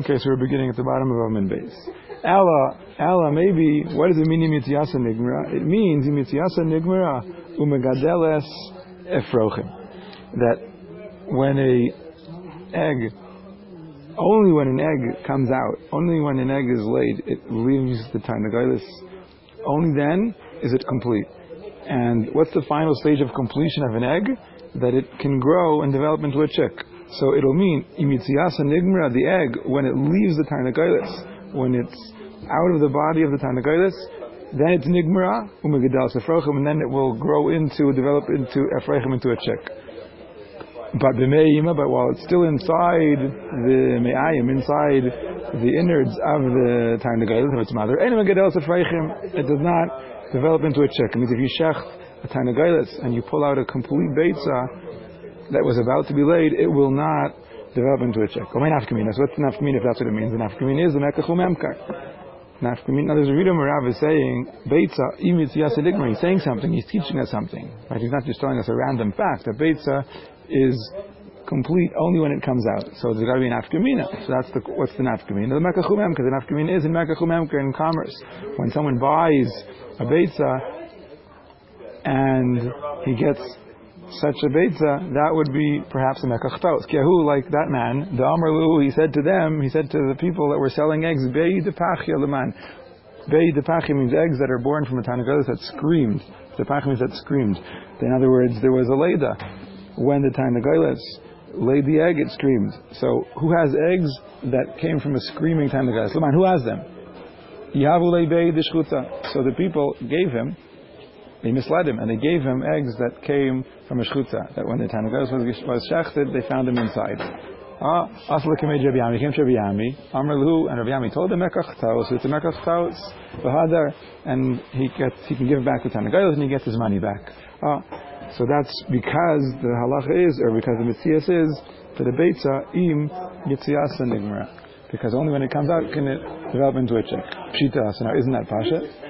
Okay, so we're beginning at the bottom of Amen base. Ella, Ella, maybe, what does it mean, Imitziyasa Nigmara? It means, Imitziyasa Nigmara, Umegadeles Efrochim. That when a egg, only when an egg comes out, only when an egg is laid, it leaves the Tarnagolis, only then is it complete. And what's the final stage of completion of an egg? That it can grow and develop into a chick. So it'll mean imitziasa nigmara, the egg, when it leaves the tarnagolis, when it's out of the body of the tarnagolis, then it's nigmara, umegadal sefrochim, and then it will grow into, develop into efrechim, into a chick. But the me'ima, but while it's still inside the me'ayim, inside the innards of the tarnagolis of its mother, it does not develop into a chick. It means if you shecht a tarnagolis and you pull out a complete beitza, that was about to be laid, it will not develop into a check. So what's nafkamin if that's what it means? The nafkamin is the mekachum emkar. Nafkamin, now there's a reader Marav is saying, Beitza, imitz yasadigma, he's saying something, he's teaching us something. Right? He's not just telling us a random fact. That Beitza is complete only when it comes out. So there's got to be an afkamina. So that's the, what's the nafkamina? The mekachum emkar. The nafkamina is in mekachum emkar in commerce. When someone buys a Beitza, and he gets such a beitza, that would be perhaps a mekachtos. Kehu, like that man, the Amr he said to them, he said to the people that were selling eggs, Bei depachia leman. Bei depachia means eggs that are born from a tanagolis that screamed. Depachia means that screamed. In other words, there was a leda. When the tanagolis laid the egg, it screamed. So who has eggs that came from a screaming tanagolis? Leman, who has them? Yahavu bei So the people gave him they misled him and they gave him eggs that came from a shchutza. That when the Tanagas was, was they found them inside. Ah, Asla came to Rabbi came to Rabbi Ami. Amr Lahu and Rabbi Ami told him Mekach Taos. It's a Mekach Taos. V'hadar, and he gets he can give back the Tanagas and he gets his money back. Ah, so that's because the halacha is, or because the mitzias is, for the beitza im yitzias nigmara. Because only when it comes out can it develop into a chick. Pshita. Now, isn't that pasha?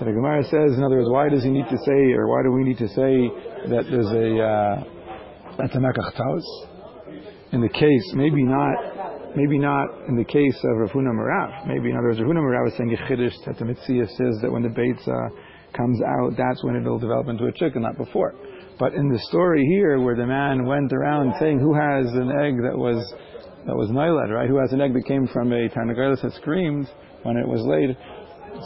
So the Gemara says, in other words, why does he need to say, or why do we need to say that there's a uh, that's a? In the case, maybe not, maybe not in the case of Rav Huna Marav. Maybe in other words, Rav Huna Marav is saying Yechidish that the Mitzvah says that when the Beitza comes out, that's when it'll develop into a chicken, not before. But in the story here, where the man went around saying, "Who has an egg that was that was Nailad, right? Who has an egg that came from a Tarnagolis that screamed when it was laid?"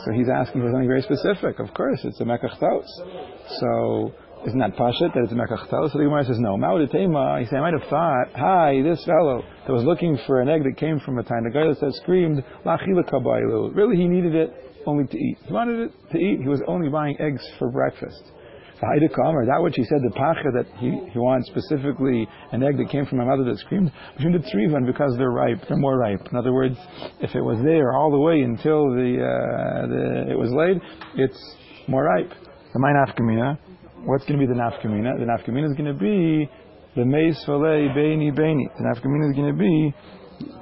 So he's asking for something very specific. Of course, it's a mekachtos. So isn't that pashit that it's a mekachtos? So the Gemara says no. Ma'udetema. He said I might have thought, hi, this fellow that was looking for an egg that came from a tiny guy that screamed lachila kabaylu. Really, he needed it only to eat. He wanted it to eat. He was only buying eggs for breakfast. That what she said, the pacha that he, he wants specifically an egg that came from a mother that screamed, between the tzrivan because they're ripe, they're more ripe. In other words, if it was there all the way until the, uh, the it was laid, it's more ripe. The my nafkamina, what's going to be the nafkamina? The nafkamina is going to be the meis falei beini beini. The nafkamina is going to be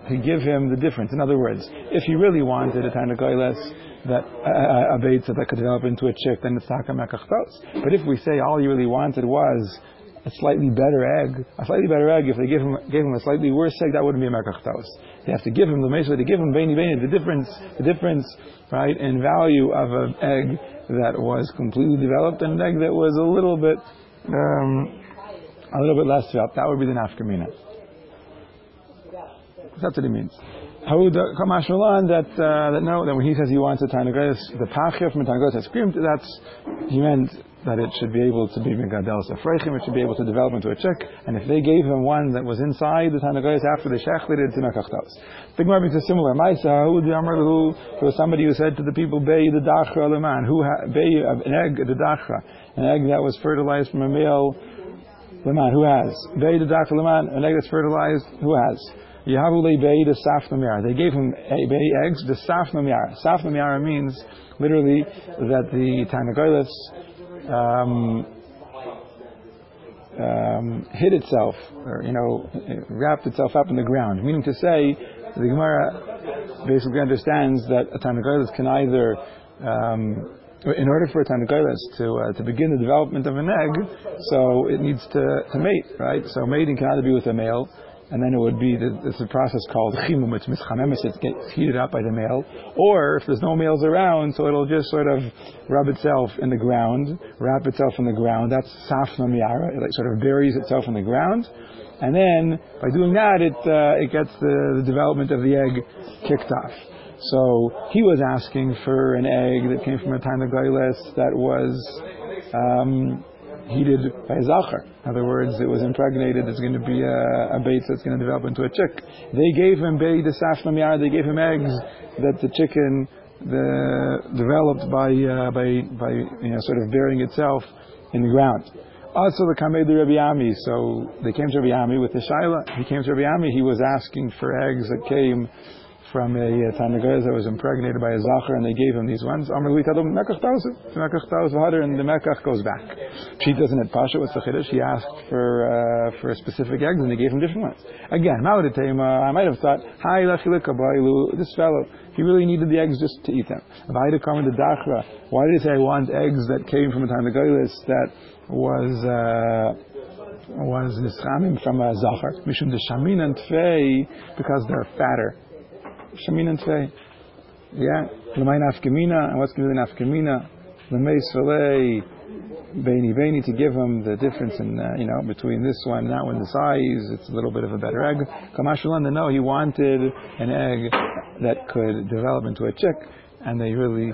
to give him the difference. In other words, if he really wanted a tanakoiles, that uh, a beitza that could develop into a chick, then it's taka mekachtos. But if we say all he really wanted was a slightly better egg, a slightly better egg, if they give him, gave him a slightly worse egg, that wouldn't be a mekachtos. They have to give him the mesha, to give him beini beini, the difference, the difference, right, in value of an egg that was completely developed and an egg that was a little bit, um, a little bit less developed. That would be the nafkamina. That's what he means. Hauda Kamashmalan that uh, that no that when he says he wants a Tanagos, the Pachia from Tanagos has screamed, that's he meant that it should be able to be Megadel Safrechim, it should be able to develop into a chick, and if they gave him one that was inside the Tanagos after the Shechlit, it's Nakachtaus. The Gemara makes a similar Maisa, who the Amr who there was somebody who said to the people, Bay the Dachra Leman, who Bay an egg the Dachra, an egg that was fertilized from a male Leman, who has? Bay the Dachra Leman, an egg that's fertilized, who has? They gave him eggs, the Safnam Yara. Safnam means literally that the Tanagolis um, um, hid itself, or you know, wrapped itself up in the ground. Meaning to say, the Gemara basically understands that a Tanagolis can either um, in order for a Tanagolis to uh, to begin the development of an egg, so it needs to, to mate, right? So mating can either be with a male and then it would be this a process called chimum. It's mischamemes. It gets heated up by the male, or if there's no males around, so it'll just sort of rub itself in the ground, wrap itself in the ground. That's safna miara. It like sort of buries itself in the ground, and then by doing that, it uh, it gets the, the development of the egg kicked off. So he was asking for an egg that came from a Tarnagoyles that was um, heated by zachar. In other words, it was impregnated. It's going to be a, a bait that's going to develop into a chick. They gave him the safnam They gave him eggs that the chicken the, developed by uh, by by you know sort of burying itself in the ground. Also, the Kamed Rabbi. So they came to Rabbi Ami with the shaila. He came to Rabbi Ami. He was asking for eggs that came from a uh, Tanagaz that was impregnated by a Zachar, and they gave him these ones. And the Mekach goes back. She doesn't have Pasha, what's the Chiddush? He asked for, uh, for specific eggs, and they gave him different ones. Again, Ma'udetema, I might have thought, Hi this fellow, he really needed the eggs just to eat them. Why did he say I want eggs that came from a Tanagaz that was, uh, was nischamim from a zachar, mishum de shamin and tfei, because they're fatter. Shamin and Tvei. Yeah, Lamay Nafkamina, and what's going to be Nafkamina? Lamay Solei, Baini Baini, to give him the difference in, uh, you know, between this one and that one, the size, it's a little bit of a better egg. Kamashulan, no, he wanted an egg that could develop into a chick, and they really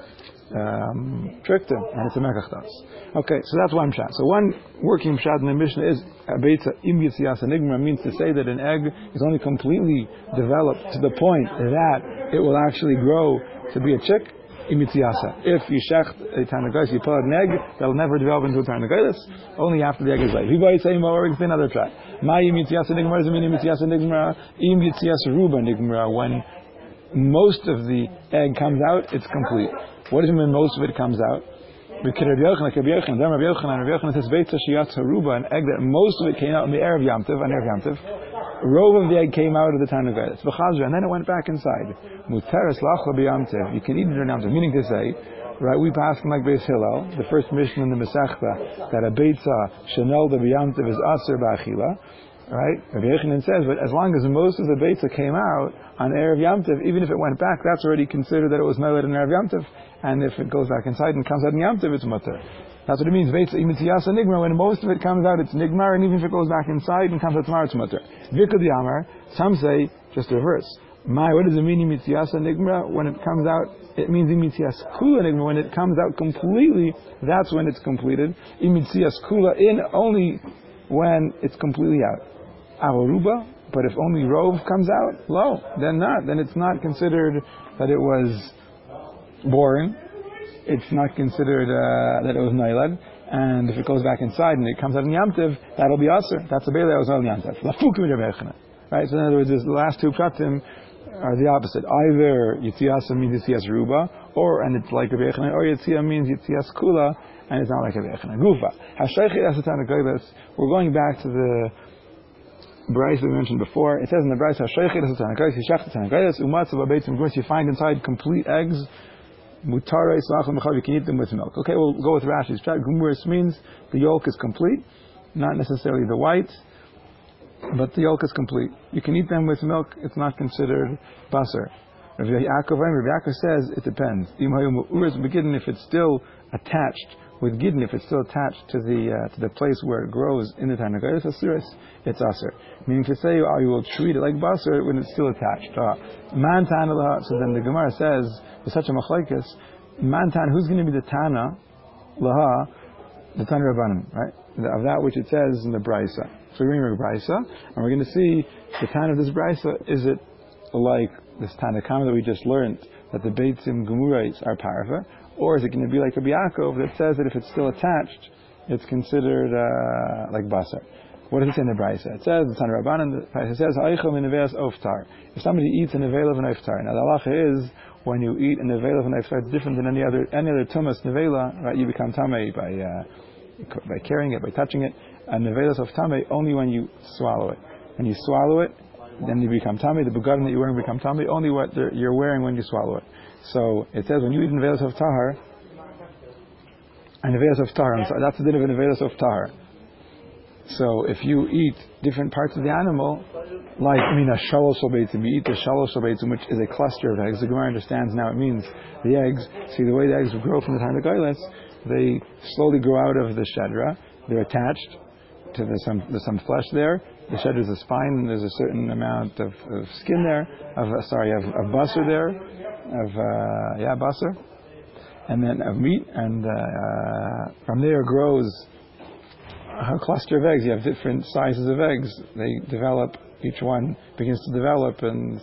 um, tricked him, and it's a mekachtas. Okay, so that's one pshat. So one working pshat in the Mishnah is abeitza im yitzias enigma means to say that an egg is only completely developed to the point that it will actually grow to be a chick. Imitziyasa. If you shecht a tarnagos, you pull out an egg, that'll never develop into a tarnagos, only after the egg is laid. People say more, it's another track. My imitziyasa nigma doesn't mean imitziyasa nigma, im yitziyasa ruba nigma, when most of the egg comes out, it's complete. What does it mean most of it comes out? Then Rabbi Yochanan, Rabbi Yochanan says, Beitza Shiyat Haruba, an egg that most of it came out in the Erev Yamtiv, on Erev Yamtiv. Rove of the egg came out of the time of Eretz. And then it went back inside. Muteres Lachla B'Yamtiv. You can eat it in Yamtiv. Meaning to say, right, we pass like Beis Hillel, the first mission in the Masechta, that a Beitza Chanel the B'Yamtiv is Aser Ba'achila. Right? Rabbi Yochanan says, but as long as most of the Beitza came out on Erev Yamtiv, even if it went back, that's already considered that it was Meled in Erev Yamtiv and if it goes back inside and comes out in Yamtiv, it's mutter. That's what it means. Imitziyasa nigmar. When most of it comes out, it's nigmar, and even if it goes back inside and comes out tomorrow, it's mutter. Vikud yamar. Some say just reverse. My, what does it mean imitziyasa nigmar? When it comes out, it means imitziyas kula nigmar. When it comes out completely, that's when it's completed. Imitziyas kula in only when it's completely out. Avaruba, but if only rove comes out, low, then not. Then it's not considered that it was boring. It's not considered uh, that it was nailad. And if it goes back inside and it comes out in Yamtiv, that'll be aser. That's a bela that was not Yamtiv. Right? So in other words, the last two pratim are the opposite. Either Yitziasa means Yitzias Ruba, or, and it's like a Bechana, or Yitzia means Yitzias Kula, and it's not like a Bechana. Gufa. We're going back to the Bryce we mentioned before. It says in the Bryce, you find inside complete eggs Mutare you can eat them with milk. Okay, we'll go with Rashi's track. Gumuris means the yolk is complete, not necessarily the white, but the yolk is complete. You can eat them with milk, it's not considered basar. Rabbi Yaakov says it depends. If it's still attached with gidin, if it's still attached to the uh, to the place where it grows in the Tanakh, it's aser. Meaning to say, oh, you will treat it like basar when it's still attached. Uh, man So then the Gemara says, with such a machlekes, mantan, who's going to be the tana laha, the tana rabbanim, right? Of that which it says in the brisa. So we're going to brisa, and we're going to see the tana of this brisa. Is it like this Tanakama that we just learned that the Beitzim Gemurais are parva, or is it going to be like a Yaakov that says that if it's still attached, it's considered uh, like basar? What does it say in the Brisa? It says, it's on Rabbanan, it says, oftar. If somebody eats an avail of an oftar. Now the halacha is, when you eat an avail of an oftar, it's different than any other, any other tumas nevela, right? You become tamei by, uh, by carrying it, by touching it. And nevelas of tamei only when you swallow it. When you swallow it, then you become tummy. The begadim that you're wearing become tummy. Only what you're wearing when you swallow it. So it says when you eat nevelas of tahar, and nevelas of tahar, so that's the din of nevelas of tahar. So if you eat different parts of the animal, like I mean a shalosh beitzim. You eat the shalosh beitzim, which is a cluster of eggs. The Gemara understands now it means the eggs. See the way the eggs grow from the time of Goyles, they slowly grow out of the shedra. They're attached to the, some some flesh there. The shedra is a spine, and there's a certain amount of, of skin there. Of uh, sorry, of, of basar there, of uh, yeah basar, and then of meat, and uh, from there grows a cluster of eggs. You have different sizes of eggs. They develop each one begins to develop and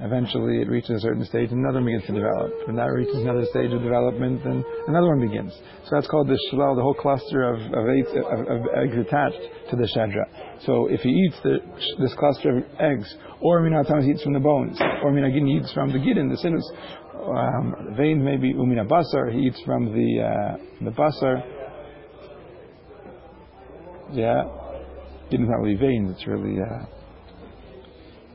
eventually it reaches a certain stage and another begins to develop. And that reaches another stage of development and another one begins. So that's called the shalal, the whole cluster of, of, of, of eggs attached to the shadra. So if he eats the, this cluster of eggs, or Minatamas he eats from the bones, or Minagin eats from the gidin, the sinus, um, vein maybe umina basar, he eats from the, uh, the basar. Yeah. Gidin's not really veins, it's really, uh,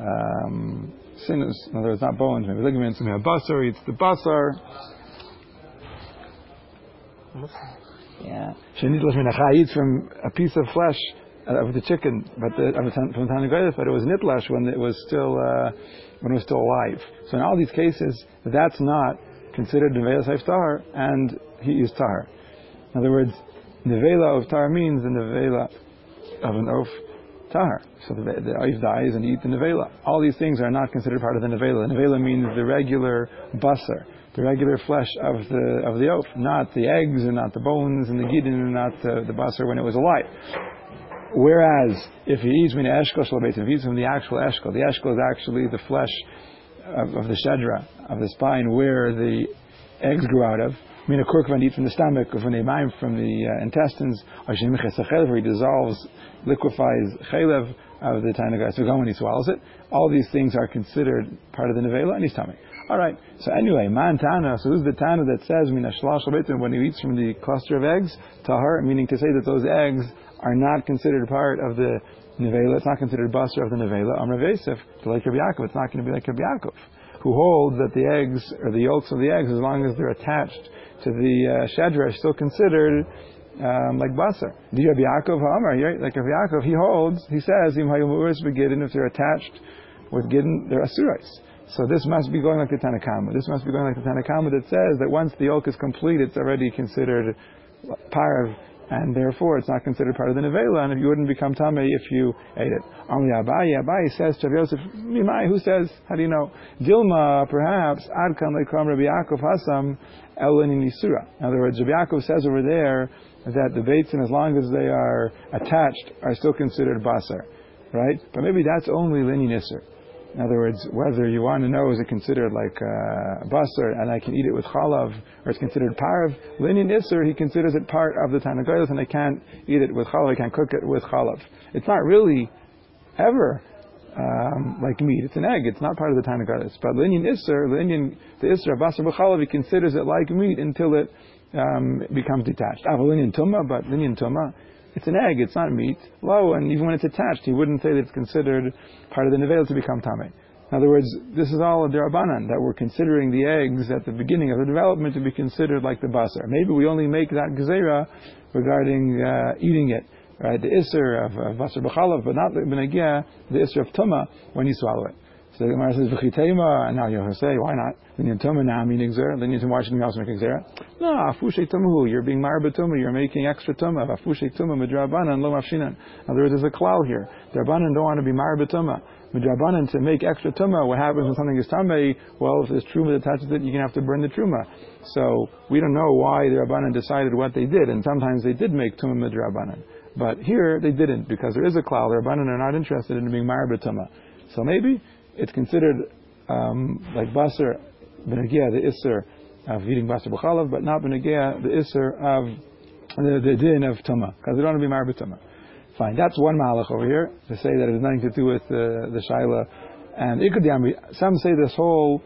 um, sinus, in other words, not bones, maybe ligaments, maybe a basar, eats the basar. Yeah. Shenit Lash eats from a piece of flesh uh, of the chicken, but the, from the Tanagoyas, but it was nitlash when it was still uh, when it was still alive. So in all these cases, that's not considered nevela saif tahar, and he is tahar. In other words, nevela of tahar means the nevela of an oaf tahar. So the, the dies and you eat the nevela. All these things are not considered part of the nevela. Nevela means the regular basar, the regular flesh of the of the oaf, not the eggs and not the bones and the gidin and not the, the basar when it was alive. Whereas if he eats the eshkol if he eats from the actual eshkol, the eshkol is actually the flesh of, of the shedra, of the spine where the eggs grew out of. I mean, a kurkvan eats from the stomach, or from the mime, from the uh, intestines, or he dissolves liquefies chaylev of the Tainagai Sugan when he swallows it. All these things are considered part of the Nevela and he's tummy. Alright, so anyway, Man Tana, so who's the Tana that says, when he eats from the cluster of eggs, Tahar, meaning to say that those eggs are not considered part of the Nevela, it's not considered buster of the Nevela, Amr Vesef, like Rabbi Yaakov, it's not going to be like Rabbi Yaakov, who holds that the eggs, or the yolks of the eggs, as long as they're attached to the uh, Shadra, still considered um, like Basar. The Rabbi Yaakov Hamar, like Rabbi Yaakov, he holds, he says, Im if they're attached with Gidden, they're Asurais. So this must be going like the Tanakama. This must be going like the Tanakama that says that once the yolk is complete, it's already considered Parav, and therefore it's not considered part of the Nevela, and you wouldn't become Tame if you ate it. Only Abaye, Abaye says to Yosef, Mimai, who says, how do you know? Dilma, perhaps, Adkan Lekram Rabbi Yaakov Hasam, Elin Yisura. In other words, Rabbi Yaakov says over there, that the beitzim, as long as they are attached, are still considered basar, right? But maybe that's only lini nisr. In other words, whether you want to know is it considered like uh, basar and I can eat it with chalav, or it's considered parav, lini nisr, he considers it part of the tanagoyos and I can't eat it with chalav, I can't cook it with chalav. It's not really ever um, like meat. It's an egg. It's not part of the Tanagadis. But linyan Isser, linyan, the Isser of Basar B'chalav, he considers it like meat until it um, becomes detached. Avalinian tuma, but linian tuma, it's an egg, it's not meat. Low, and even when it's attached, he wouldn't say that it's considered part of the nevel to become tame. In other words, this is all a derabanan, that we're considering the eggs at the beginning of the development to be considered like the basar. Maybe we only make that gezerah regarding uh, eating it, right? The isser of, of basar b'chalav, but not the benegiyah, the isser of tuma when you swallow it. The Gemara says, V'chitema, and now you'll say, why not? Then Linyan Tuma now meaning Xer, Linyan Tuma, why shouldn't we also make Xer? No, Afushe Tumuhu, you're being Marbatuma, you're making extra Tuma, Afushe Tuma, Midrabanan, Lo Mafshinan. In other words, there's a klal here. Drabanan don't want to be Marbatuma. Midrabanan, to make extra Tuma, what happens when something is Tameh? Well, if there's Truma that touches it, going to have to burn the Truma. So, we don't know why the Rabbanan decided what they did, and sometimes they did make Tuma Midrabanan. But here, they didn't, because there is a klal. The Rabbanan are not interested in being Marbatuma. So maybe it's considered um, like basar benagia, the isser of eating basar b'chalav, but not benagia, the isser of the, the din of tuma, because they don't want to be married tuma. Fine, that's one malach over here to say that it has nothing to do with uh, the shaila. And ikudyami, some say this whole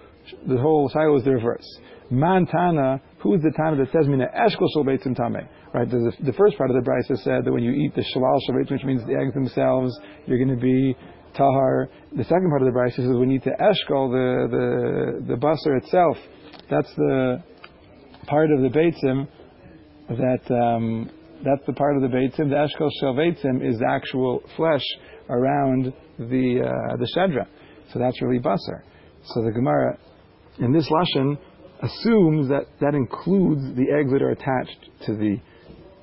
the whole shaila is the reverse. Mantana, who is the Tana that says mina eshkol shel beitzim tameh? Right, the, the, first part of the brisa said that when you eat the shalal shel which means the eggs themselves, you're going to be tahar. The second part of the brisa says we need to eshkol the the the basar itself. That's the part of the beitzim that um, that's the part of the beitzim. The eshkol shel beitzim is the actual flesh around the uh, the shedra. So that's really basar. So the Gemara in this lashon assumes that that includes the eggs that are attached to the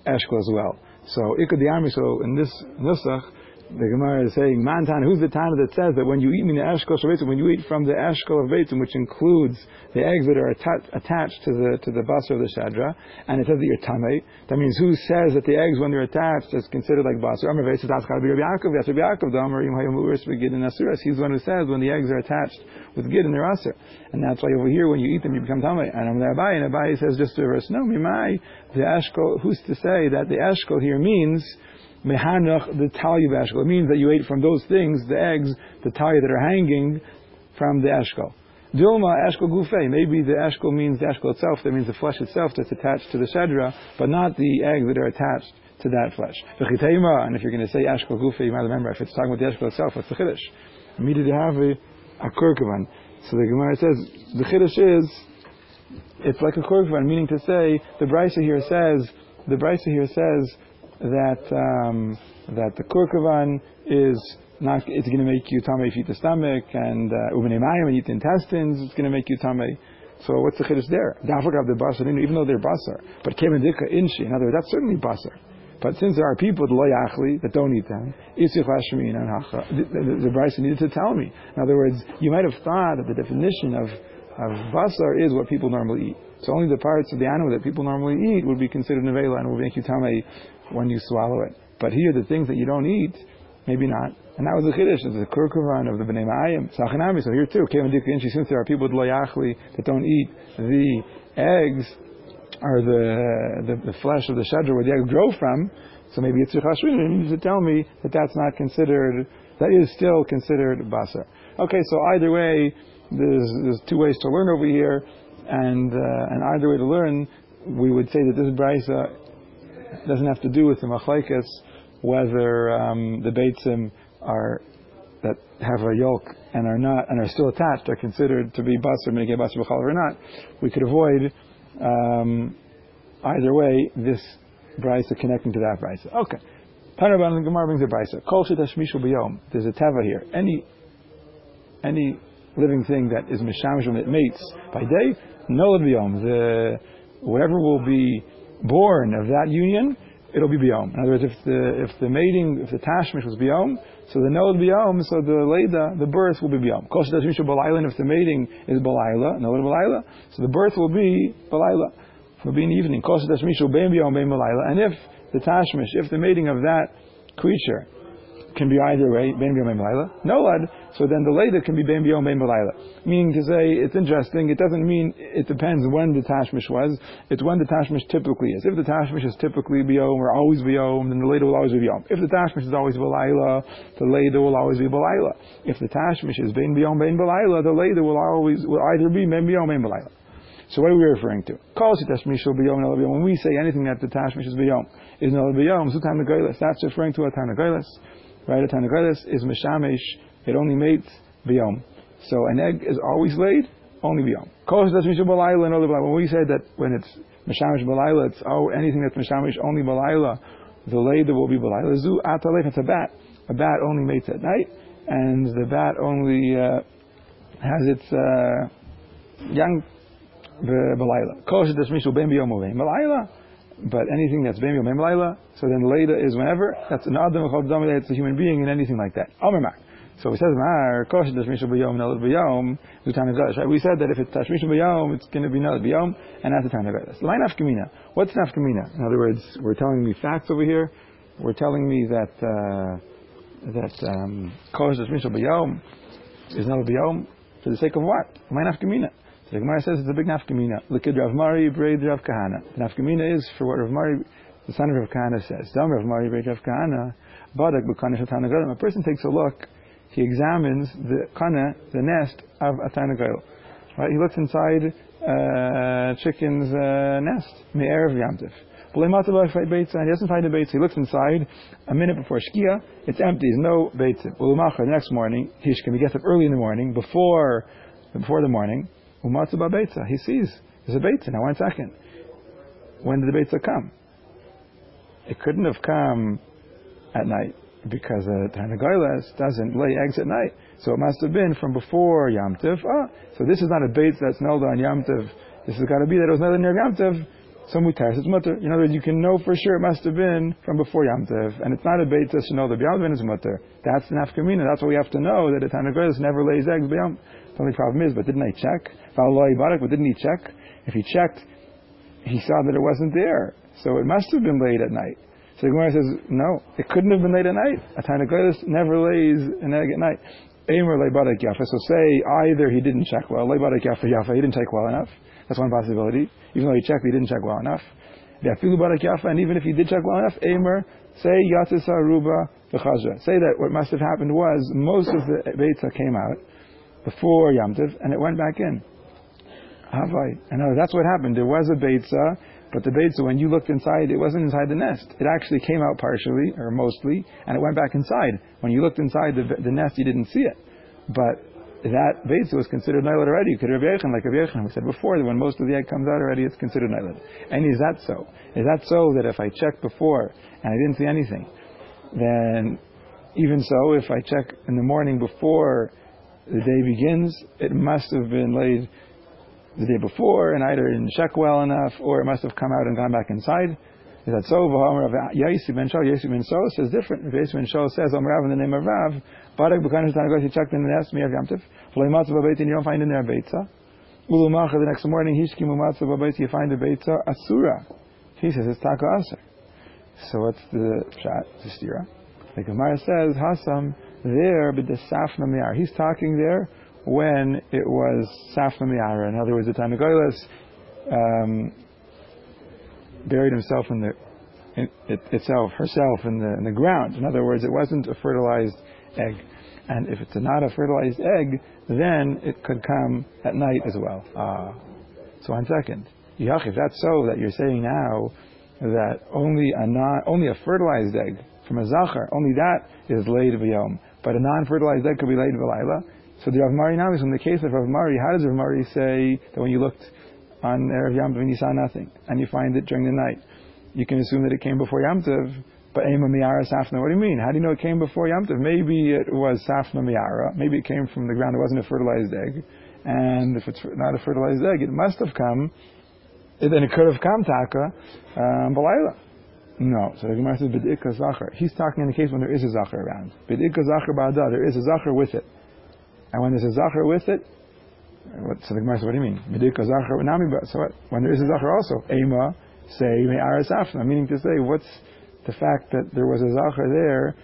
eshkol as well. So ikad so in this nusach, the Gemara is saying, Mantan, who's the Tana that says that when you eat min eshkol when you eat from the eshkol of beitzim, which includes the eggs that are atta- attached to the to the basar of the shadra, and it says that you're tame, that means who says that the eggs when they're attached is considered like basar? He's the one who says when the eggs are attached with gid and they're aser, and that's why over here when you eat them you become tame. And I'm there Abaye, and Abaye says just to verse, no, mimai the eshkol. Who's to say that the eshkol here means mehanach the talia of eshkol. It means that you ate from those things, the eggs, the talia that are hanging from the eshkol. Dilma eshkol gufe. Maybe the eshkol means the eshkol itself. That means the flesh itself that's attached to the shedra, but not the eggs that are attached to that flesh. And if you're going to say eshkol gufe, you might remember if it's talking about the eshkol itself, what's the chiddush? Immediately have a, kurkavan. So the Gemara says the chiddush is it's like a kurkavan, meaning to say the brisa here says the brisa here says that um, that the kurkavan is not it's going to make you tame if you eat the stomach and uh, and eat the intestines it's going to make you tame. So what's the chiddush there? Dafak the basar even though they're basar, but kemendika inshi. In other words, that's certainly basar. But since there are people that don't eat them, the, the, the, the Bryce needed to tell me. In other words, you might have thought that the definition of of basar is what people normally eat. So only the parts of the animal that people normally eat would be considered nevela and would make you tame when you swallow it. But here, the things that you don't eat, maybe not. And that was the chiddush of the kurkuvan of the bnei ma'ayim. Sachanami. So here too, since there are people with that don't eat the eggs or the, the, the flesh of the shadra where the eggs grow from, so maybe it's You need to tell me that that's not considered, that is still considered basar. Okay, so either way, there's, there's two ways to learn over here, and uh, and either way to learn, we would say that this brisa doesn't have to do with the machlekes whether um, the beitzim are that have a yolk and are not and are still attached are considered to be basar minigay basar b'chalav or not. We could avoid um, either way this brisa connecting to that brisa. Okay. Tanaban Gemara brings a brisa. Kol. There's a teva here. Any any living thing that is mishamshim that mates by day, no b'yom. The whatever will be born of that union, it'll be biyom. In other words, if the if the mating, if the tashmish was biyom, so the nod biyom, so the leda, the birth will be biyom. Kosher tashmishu balayla, if the mating is balayla, nod balayla, so the birth will be balayla, will be in the evening. Kosher tashmishu bein biyom bein and if the tashmish, if the mating of that creature can be either way, ben biyom ben Nolad, so then the later can be ben biyom ben Meaning to say, it's interesting, it doesn't mean it depends when the tashmish was, it's when the tashmish typically is. If the tashmish is typically biyom or always biyom, then the later will always be biyom. If the tashmish is always balayla, the later will always be balayla. If the tashmish is ben biyom ben the later will always, will either be ben biyom ben So what are we referring to? When we say anything that the tashmish is biyom, is no biyom, zutam That's referring to a tanagailas right? A Tanagadis is Meshamish, it only mates Biyom. So an egg is always laid, only Biyom. When we say that when it's Meshamish Balayla, it's oh, anything that's Meshamish only Balayla, the later will be Balayla. Zu Atalef, it's a bat. A bat only mates at night, and the bat only uh, has its uh, young Balayla. Kosher Tashmishu Ben Biyom Balayla. But anything that's Bem Yom Laila, so then later is whenever, that's an Adam it's a human being and anything like that. So we said, Mar, Kosher Tashmisha B'Yom, Nalad B'Yom, Zutan Right? We said that if it's Tashmisha B'Yom, it's going to be Nalad B'Yom, and that's the time of Nagadas. Line Afkamina. What's Nafkamina? In other words, we're telling me facts over here. We're telling me that, uh, that, um, Kosher Tashmisha B'Yom is Nalad B'Yom for the sake of what? Line Afkamina. The Gemara says it's a big nafkamina. Look at Rav Mari, braid Rav Kahana. Nafkamina is for what Rav Mari, the son of Rav Kahana says. Dam Rav Mari, braid Rav Kahana, badak b'kana A person takes a look, he examines the kana, the nest of a. Right? He looks inside uh, chicken's uh, nest, me'erev yamtiv. And he doesn't find a beitza. He looks inside a minute before shkia. It's empty. There's no beitza. The next morning, he gets up early in the morning, before before the morning, Umatzu Beitza. He sees there's a Beitza. Now, one second. When did the Beitza come? It couldn't have come at night. because a Tarnagolas doesn't lay eggs at night. So it must have been from before Yom Tiv. Ah, so this is not a bait that's nailed on Yom Tiv. This has got to be that it was nailed near Yom Tiv. So mutar, it's mutter. In other words, you can know for sure it must have been from before Yom Tiv. And it's not a bait to know that Yom is mutter. That's the nafkamina. That's what we have to know, that a Tarnagolas never lays eggs B'yom. The only problem is, but didn't I check? But didn't he check? If he checked, he saw that it wasn't there. So it must have been laid at night. So the Gemara says, no, it couldn't have been laid at night. A tiny Tanakh never lays an egg at night. Yafa. So say either he didn't check well, yafa yafa, he didn't check well enough. That's one possibility. Even though he checked, he didn't check well enough. Yafa, and even if he did check well enough, Aimer, say yatisa ruba v'chazra. Say that what must have happened was most of the beitza came out before Yamtiv, and it went back in. Havai. And uh, that's what happened. There was a beitza, but the Beitza, when you looked inside, it wasn't inside the nest. It actually came out partially, or mostly, and it went back inside. When you looked inside the, the nest, you didn't see it. But that Beitza was considered Nailat already. You could have like Yechon. We said before that when most of the egg comes out already, it's considered Nailat. And is that so? Is that so that if I checked before and I didn't see anything, then even so, if I check in the morning before the day begins, it must have been laid the day before and either didn't check well enough or it must have come out and gone back inside. Is that so? Yaisi Shol, Yaisi ben Shol says different. Yaisi ben Shol says, Om Rav in the name of Rav, he checked in the nest, Miyav Yamtiv, V'lei Matzah B'beit, and you don't find in there Beitza. Ulu Macha, the next morning, you find a Beitza, Asura. He says, it's Taka Aser. So what's the shot, the stira? The Gemara says, Hasam, there, but the Safna Miyar. He's talking there when it was Safna Miara. In other words, the time Tanagoylas um, buried himself in the in, it, itself, herself in the in the ground. In other words, it wasn't a fertilized egg. And if it's not a fertilized egg, then it could come at night as well. Uh, so one second. Yach, if that's so, that you're saying now that only a non, only a fertilized egg from a zachar, only that is laid v'yom, but a non-fertilized egg could be laid v'layla. So the Rav Mari now is in the case of Rav Mari, how does Rav Mari say that when you looked on Erev Yom Tov and you saw nothing, and you find it during the night, you can assume that it came before Yom Tov, but Ema Miara Safna, what do you mean? How do you know it came before Yom Tov? Maybe it was Safna Miara, maybe it came from the ground, it wasn't a fertilized egg, and if it's not a fertilized egg, it must have come, then it could have come Taka, um, Balayla. No. So the Gemara says, Bid'ika Zachar. He's talking in the case when there is a Zachar around. Bid'ika Zachar Ba'ada, there is a Zachar with it. And when there's a zachar with it, what, so the Gemara says, what do you mean? Medika zachar nami So what? When there is a zachar also, ema say me'aras afna, meaning to say, what's the fact that there was a zachar there?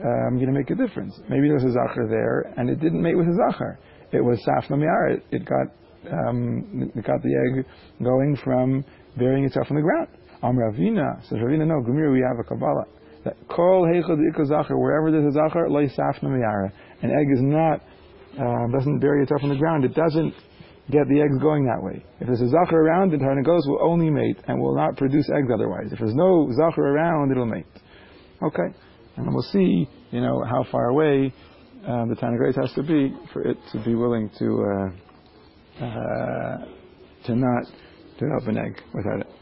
Um, going to make a difference. Maybe there was a zachar there, and it didn't mate with a zachar. It was safna mi'ara. It, it got um, it got the egg going from burying itself in the ground. Am Ravina says Ravina, no, Gumir, we have a Kabbalah that kol heichad zachar, wherever there's a zachar, loy safna mi'ara. An egg is not uh, doesn't bury itself in the ground, it doesn't get the eggs going that way. If there's a zachar around, the tarnagos will only mate and will not produce eggs otherwise. If there's no zachar around, it'll mate. Okay, and we'll see, you know, how far away um, the tarnagos has to be for it to be willing to uh, uh, to not develop an egg without it.